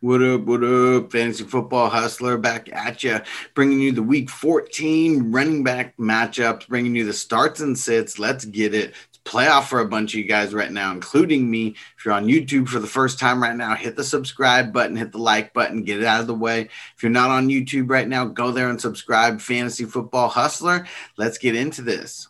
What up, what up, fantasy football hustler back at you, bringing you the week 14 running back matchups, bringing you the starts and sits. Let's get it. It's playoff for a bunch of you guys right now, including me. If you're on YouTube for the first time right now, hit the subscribe button, hit the like button, get it out of the way. If you're not on YouTube right now, go there and subscribe. Fantasy football hustler. Let's get into this.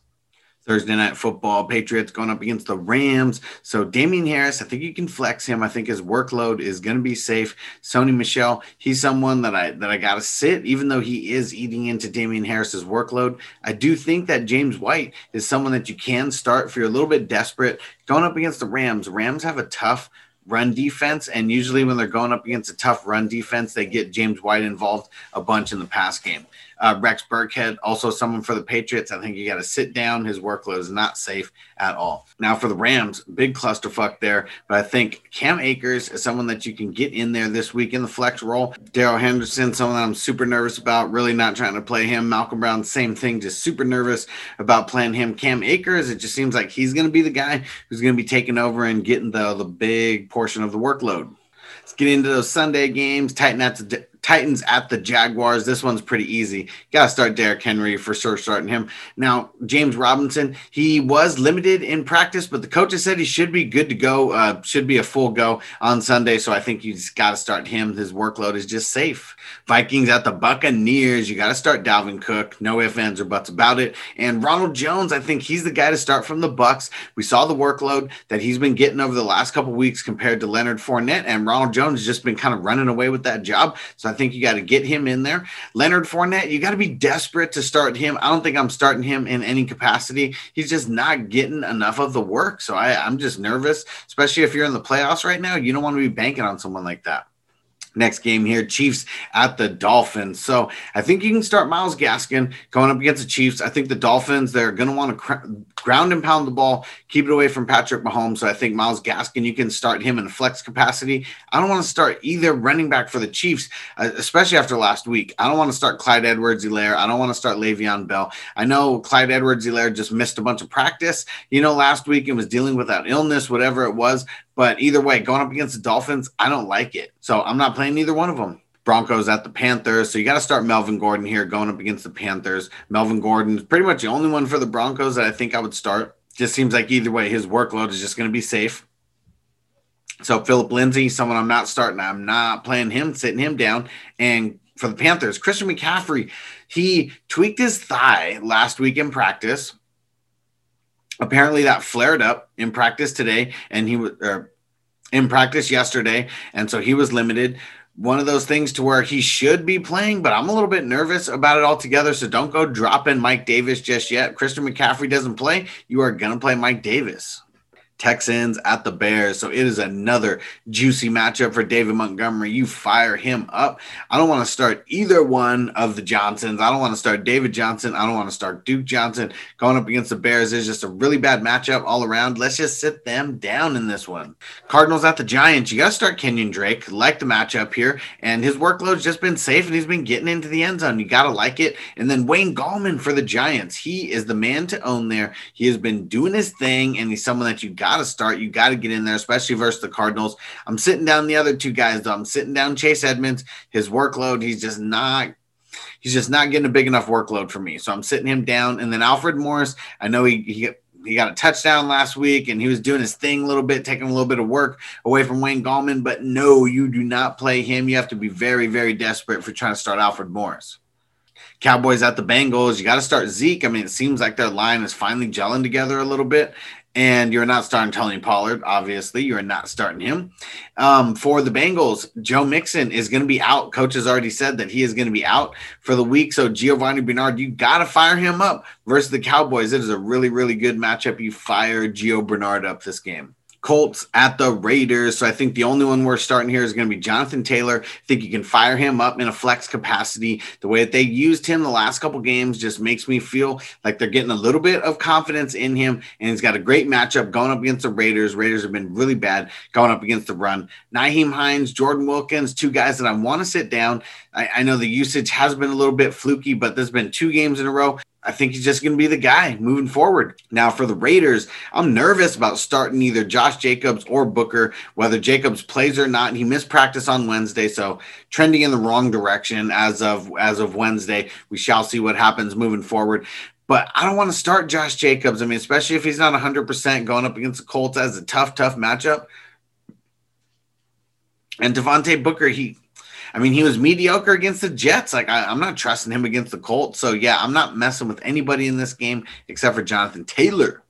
Thursday night football, Patriots going up against the Rams. So Damien Harris, I think you can flex him. I think his workload is going to be safe. Sony Michel, he's someone that I that I got to sit, even though he is eating into Damien Harris's workload. I do think that James White is someone that you can start if you're a little bit desperate going up against the Rams. Rams have a tough run defense. And usually, when they're going up against a tough run defense, they get James White involved a bunch in the pass game. Uh, Rex Burkhead, also someone for the Patriots. I think you got to sit down. His workload is not safe at all. Now for the Rams, big clusterfuck there. But I think Cam Akers is someone that you can get in there this week in the flex role. Darrell Henderson, someone that I'm super nervous about. Really not trying to play him. Malcolm Brown, same thing. Just super nervous about playing him. Cam Akers, it just seems like he's going to be the guy who's going to be taking over and getting the the big portion of the workload. Let's get into those Sunday games. Tighten at the Titans at the Jaguars. This one's pretty easy. Got to start Derrick Henry for sure, starting him. Now, James Robinson, he was limited in practice, but the coaches said he should be good to go, uh, should be a full go on Sunday. So I think you just got to start him. His workload is just safe. Vikings at the Buccaneers. You got to start Dalvin Cook. No ifs, ands, or buts about it. And Ronald Jones, I think he's the guy to start from the Bucks. We saw the workload that he's been getting over the last couple weeks compared to Leonard Fournette, and Ronald Jones has just been kind of running away with that job. So I think you got to get him in there. Leonard Fournette, you got to be desperate to start him. I don't think I'm starting him in any capacity. He's just not getting enough of the work. So I, I'm just nervous, especially if you're in the playoffs right now. You don't want to be banking on someone like that next game here chiefs at the dolphins. So i think you can start Myles Gaskin going up against the chiefs. I think the dolphins they're going to want to cr- ground and pound the ball keep it away from patrick mahomes. So i think Myles Gaskin you can start him in a flex capacity. I don't want to start either running back for the chiefs uh, especially after last week. I don't want to start clyde edwards-helaire. I don't want to start le'veon bell. I know clyde edwards-helaire just missed a bunch of practice you know last week and was dealing with that illness whatever it was. But either way, going up against the Dolphins, I don't like it. So I'm not playing either one of them. Broncos at the Panthers. So you got to start Melvin Gordon here going up against the Panthers. Melvin Gordon is pretty much the only one for the Broncos that I think I would start. Just seems like either way, his workload is just going to be safe. So Philip Lindsay, someone I'm not starting. I'm not playing him, sitting him down. And for the Panthers, Christian McCaffrey, he tweaked his thigh last week in practice apparently that flared up in practice today and he was in practice yesterday and so he was limited. One of those things to where he should be playing but i'm a little bit nervous about it altogether so don't go dropping mike davis just yet. Christian mccaffrey doesn't play. You are going to play mike davis Texans at the Bears. So it is another juicy matchup for David Montgomery. You fire him up. I don't want to start either one of the Johnsons. I don't want to start David Johnson. I don't want to start Duke Johnson going up against the Bears. It's just a really bad matchup all around. Let's just sit them down in this one. Cardinals at the Giants. You got to start Kenyan Drake. Like the matchup here. And his workload's just been safe and he's been getting into the end zone. You got to like it. And then Wayne Gallman for the Giants. He is the man to own there. He has been doing his thing and he's someone that you got got to start. You got to get in there, especially versus the Cardinals. I'm sitting down the other two guys, though. I'm sitting down Chase Edmonds. His workload, he's just not. He's just not getting a big enough workload for me. So I'm sitting him down. And then Alfred Morris, I know he, he he got a touchdown last week and he was doing his thing a little bit, taking a little bit of work away from Wayne Gallman. But no, you do not play him. You have to be very, very desperate for trying to start Alfred Morris. Cowboys at the Bengals. You got to start Zeke. I mean, it seems like their line is finally gelling together a little bit and you're not starting Tony Pollard. Obviously, you're not starting him. Um, for the Bengals, Joe Mixon is going to be out. Coach has already said that he is going to be out for the week. So Giovani Bernard, you got to fire him up versus the Cowboys. It is a really, really good matchup. You fire Gio Bernard up this game. Colts at the Raiders. So I think the only one we're starting here is going to be Jonathan Taylor. I think you can fire him up in a flex capacity. The way that they used him the last couple games just makes me feel like they're getting a little bit of confidence in him. And he's got a great matchup going up against the Raiders. Raiders have been really bad going up against the run. Nyheim Hines, Jordan Wilkins, two guys that I want to sit down. I, I know the usage has been a little bit fluky, but there's been two games in a row I think he's just going to be the guy moving forward. Now, for the Raiders, I'm nervous about starting either Josh Jacobs or Booker, whether Jacobs plays or not. He missed practice on Wednesday, so trending in the wrong direction as of as of Wednesday. We shall see what happens moving forward. But I don't want to start Josh Jacobs. I mean, especially if he's not 100% going up against the Colts as a tough, tough matchup. And Devontae Booker, he, I mean, he was mediocre against the Jets. Like, I, am not trusting him against the Colts. So, yeah, I'm not messing with anybody in this game except for Jonathan Taylor.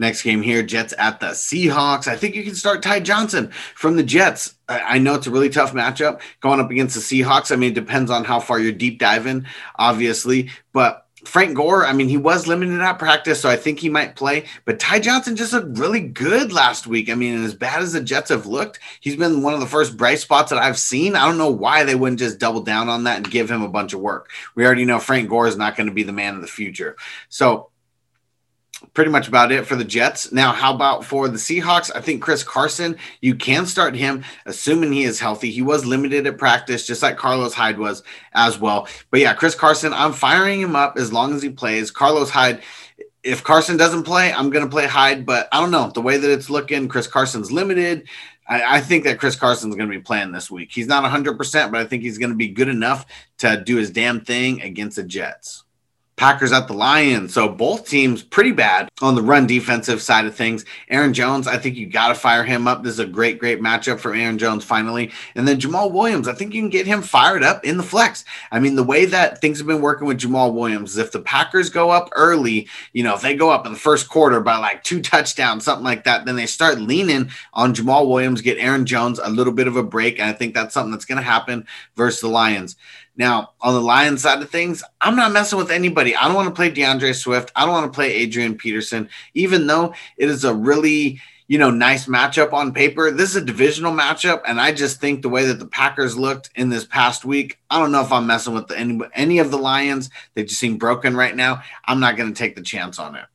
Next game here, Jets at the Seahawks. I think you can start Ty Johnson from the Jets. I know it's a really tough matchup going up against the Seahawks. I mean, it depends on how far you're deep diving, obviously. But Frank Gore, I mean, he was limited at practice, so I think he might play. But Ty Johnson just looked really good last week. I mean, as bad as the Jets have looked, he's been one of the first bright spots that I've seen. I don't know why they wouldn't just double down on that and give him a bunch of work. We already know Frank Gore is not going to be the man of the future. So pretty much about it for the Jets. Now, how about for the Seahawks? I think Chris Carson, you can start him, assuming he is healthy. He was limited at practice, just like Carlos Hyde was as well. But yeah, Chris Carson, I'm firing him up as long as he plays. Carlos Hyde, if Carson doesn't play, I'm going to play Hyde, but I don't know. The way that it's looking, Chris Carson's limited. I, think that Chris Carson's going to be playing this week. He's not 100%, but I think he's going to be good enough to do his damn thing against the Jets. Packers at the Lions. So both teams pretty bad on the run defensive side of things. Aaron Jones, I think you got to fire him up. This is a great, great matchup for Aaron Jones finally. And then Jamaal Williams, I think you can get him fired up in the flex. I mean, the way that things have been working with Jamaal Williams is if the Packers go up early, you know, if they go up in the first quarter by like two touchdowns, something like that, then they start leaning on Jamaal Williams, get Aaron Jones a little bit of a break. And I think that's something that's going to happen versus the Lions. Now, on the Lions side of things, I'm not messing with anybody. I don't want to play D'Andre Swift. I don't want to play Adrian Peterson, even though it is a really, you know, nice matchup on paper. This is a divisional matchup, and I just think the way that the Packers looked in this past week, I don't know if I'm messing with the, any, any of the Lions. They just seem broken right now. I'm not going to take the chance on it.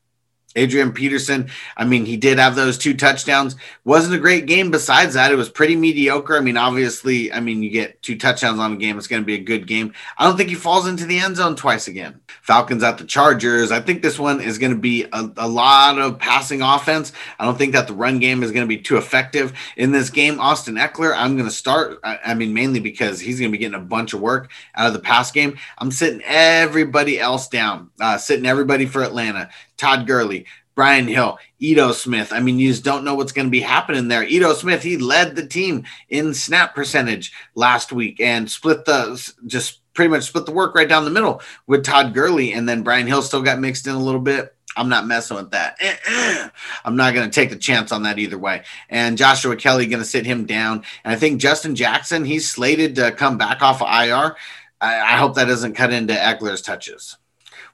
Adrian Peterson, I mean, he did have those two touchdowns. Wasn't a great game besides that. It was pretty mediocre. I mean, obviously, I mean, you get two touchdowns on a game, it's going to be a good game. I don't think he falls into the end zone twice again. Falcons at the Chargers. I think this one is going to be a, a lot of passing offense. I don't think that the run game is going to be too effective in this game. Austin Ekeler, I'm going to start. I, I mean, mainly because he's going to be getting a bunch of work out of the pass game. I'm sitting everybody else down, uh, sitting everybody for Atlanta. Todd Gurley, Brian Hill, Ito Smith. I mean, you just don't know what's going to be happening there. Ito Smith, he led the team in snap percentage last week and split the just pretty much split the work right down the middle with Todd Gurley. And then Brian Hill still got mixed in a little bit. I'm not messing with that. I'm not going to take the chance on that either way. And Joshua Kelley going to sit him down. And I think Justin Jackson, he's slated to come back off of IR. I, I hope that doesn't cut into Ekeler's touches.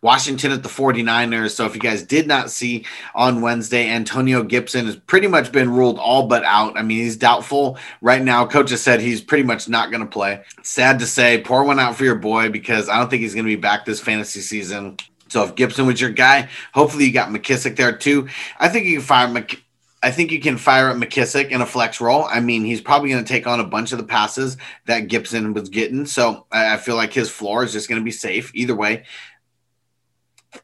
Washington at the 49ers. So if you guys did not see on Wednesday, Antonio Gibson has pretty much been ruled all but out. I mean, he's doubtful right now. Coach has said he's pretty much not going to play. Sad to say, pour one out for your boy because I don't think he's going to be back this fantasy season. So if Gibson was your guy, hopefully you got McKissic there too. I think you can fire McKissic. I think you can fire up McKissic in a flex role. I mean, he's probably going to take on a bunch of the passes that Gibson was getting. So I feel like his floor is just going to be safe either way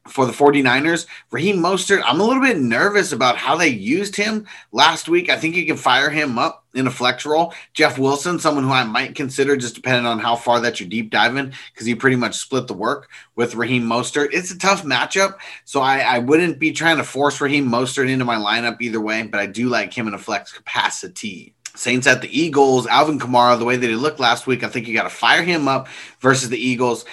for the 49ers, Raheem Mostert, I'm a little bit nervous about how they used him last week. I think you can fire him up in a flex role. Jeff Wilson, someone who I might consider just depending on how far that you're deep diving, because he pretty much split the work with Raheem Mostert. It's a tough matchup, so I, I wouldn't be trying to force Raheem Mostert into my lineup either way, but I do like him in a flex capacity. Saints at the Eagles, Alvin Kamara, the way that he looked last week, I think you got to fire him up versus the Eagles.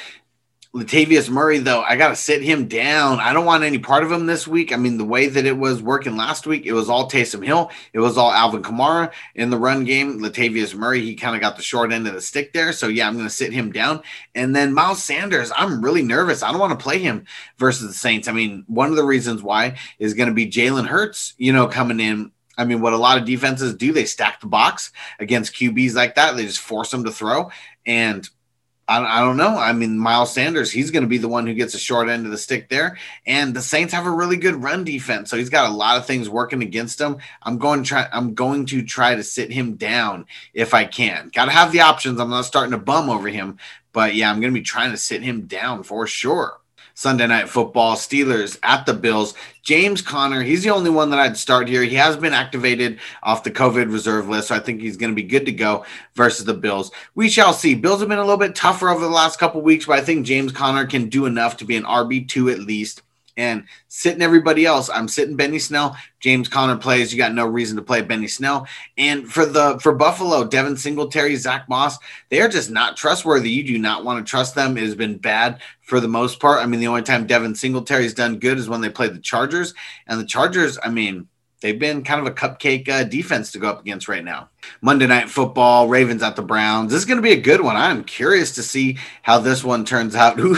Latavius Murray, though, I got to sit him down. I don't want any part of him this week. I mean, the way that it was working last week, it was all Taysom Hill. It was all Alvin Kamara in the run game. Latavius Murray, he kind of got the short end of the stick there. So, yeah, I'm going to sit him down. And then Miles Sanders, I'm really nervous. I don't want to play him versus the Saints. I mean, one of the reasons why is going to be Jalen Hurts, you know, coming in I mean, what a lot of defenses do, they stack the box against QBs like that. They just force them to throw. And I, I don't know. I mean, Miles Sanders, he's going to be the one who gets a short end of the stick there. And the Saints have a really good run defense, so he's got a lot of things working against him. I'm going to try. I'm going to try to sit him down if I can. Got to have the options. I'm not starting to bum over him, but yeah, I'm going to be trying to sit him down for sure. Sunday night football, Steelers at the Bills. James Conner, he's the only one that I'd start here. He has been activated off the COVID reserve list, so I think he's going to be good to go versus the Bills. We shall see. Bills have been a little bit tougher over the last couple weeks, but I think James Conner can do enough to be an RB2 at least and sitting everybody else. I'm sitting Benny Snell. James Conner plays. You got no reason to play Benny Snell. And for the for Buffalo, Devin Singletary, Zach Moss, they are just not trustworthy. You do not want to trust them. It has been bad for the most part. I mean, the only time Devin Singletary's done good is when they played the Chargers. And the Chargers, I mean, they've been kind of a cupcake uh, defense to go up against right now. Monday Night Football, Ravens at the Browns. This is going to be a good one. I'm curious to see how this one turns out. Who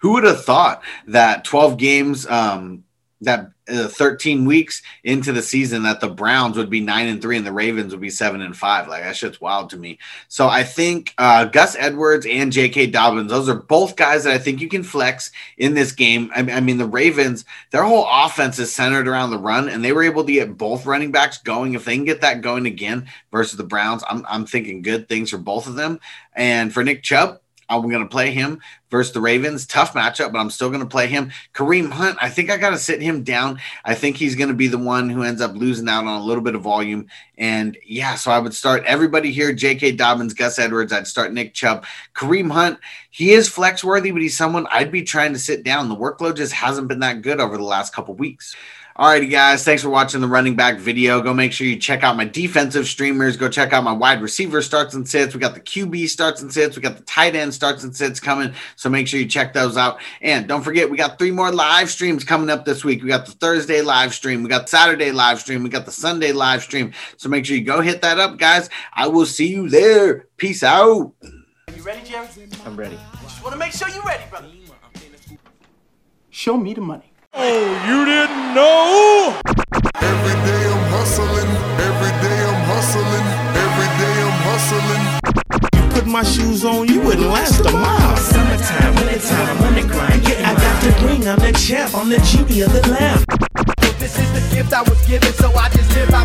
who would have thought that 12 games, um, that uh, 13 weeks into the season that the Browns would be nine and three and the Ravens would be seven and five. Like that shit's wild to me. So I think uh, Gus Edwards and J.K. Dobbins, those are both guys that I think you can flex in this game. I, I mean, the Ravens, their whole offense is centered around the run, and they were able to get both running backs going. If they can get that going again versus the Browns, I'm, I'm thinking good things for both of them. And for Nick Chubb, I'm going to play him versus the Ravens. Tough matchup, but I'm still going to play him. Kareem Hunt, I think I got to sit him down. I think he's going to be the one who ends up losing out on a little bit of volume. And yeah, so I would start everybody here J.K. Dobbins, Gus Edwards. I'd start Nick Chubb. Kareem Hunt, he is flex worthy, but he's someone I'd be trying to sit down. The workload just hasn't been that good over the last couple weeks. Alrighty, guys. Thanks for watching the running back video. Go make sure you check out my defensive streamers. Go check out my wide receiver starts and sits. We got the QB starts and sits. We got the tight end starts and sits coming. So make sure you check those out. And don't forget, we got three more live streams coming up this week. We got the Thursday live stream. We got Saturday live stream. We got the Sunday live stream. So make sure you go hit that up, guys. I will see you there. Peace out. Are you ready, Jerry? I'm ready. Just want to make sure you're ready, brother. Show me the money. Oh, you didn't know? Every day I'm hustling, every day I'm hustling, every day I'm hustling. My shoes on, you wouldn't last a mile. Summertime, wintertime, I'm on the grind. Yeah, I got the ring, I'm the champ, I'm the genie of the lamp. This is the gift I was given, so I just live by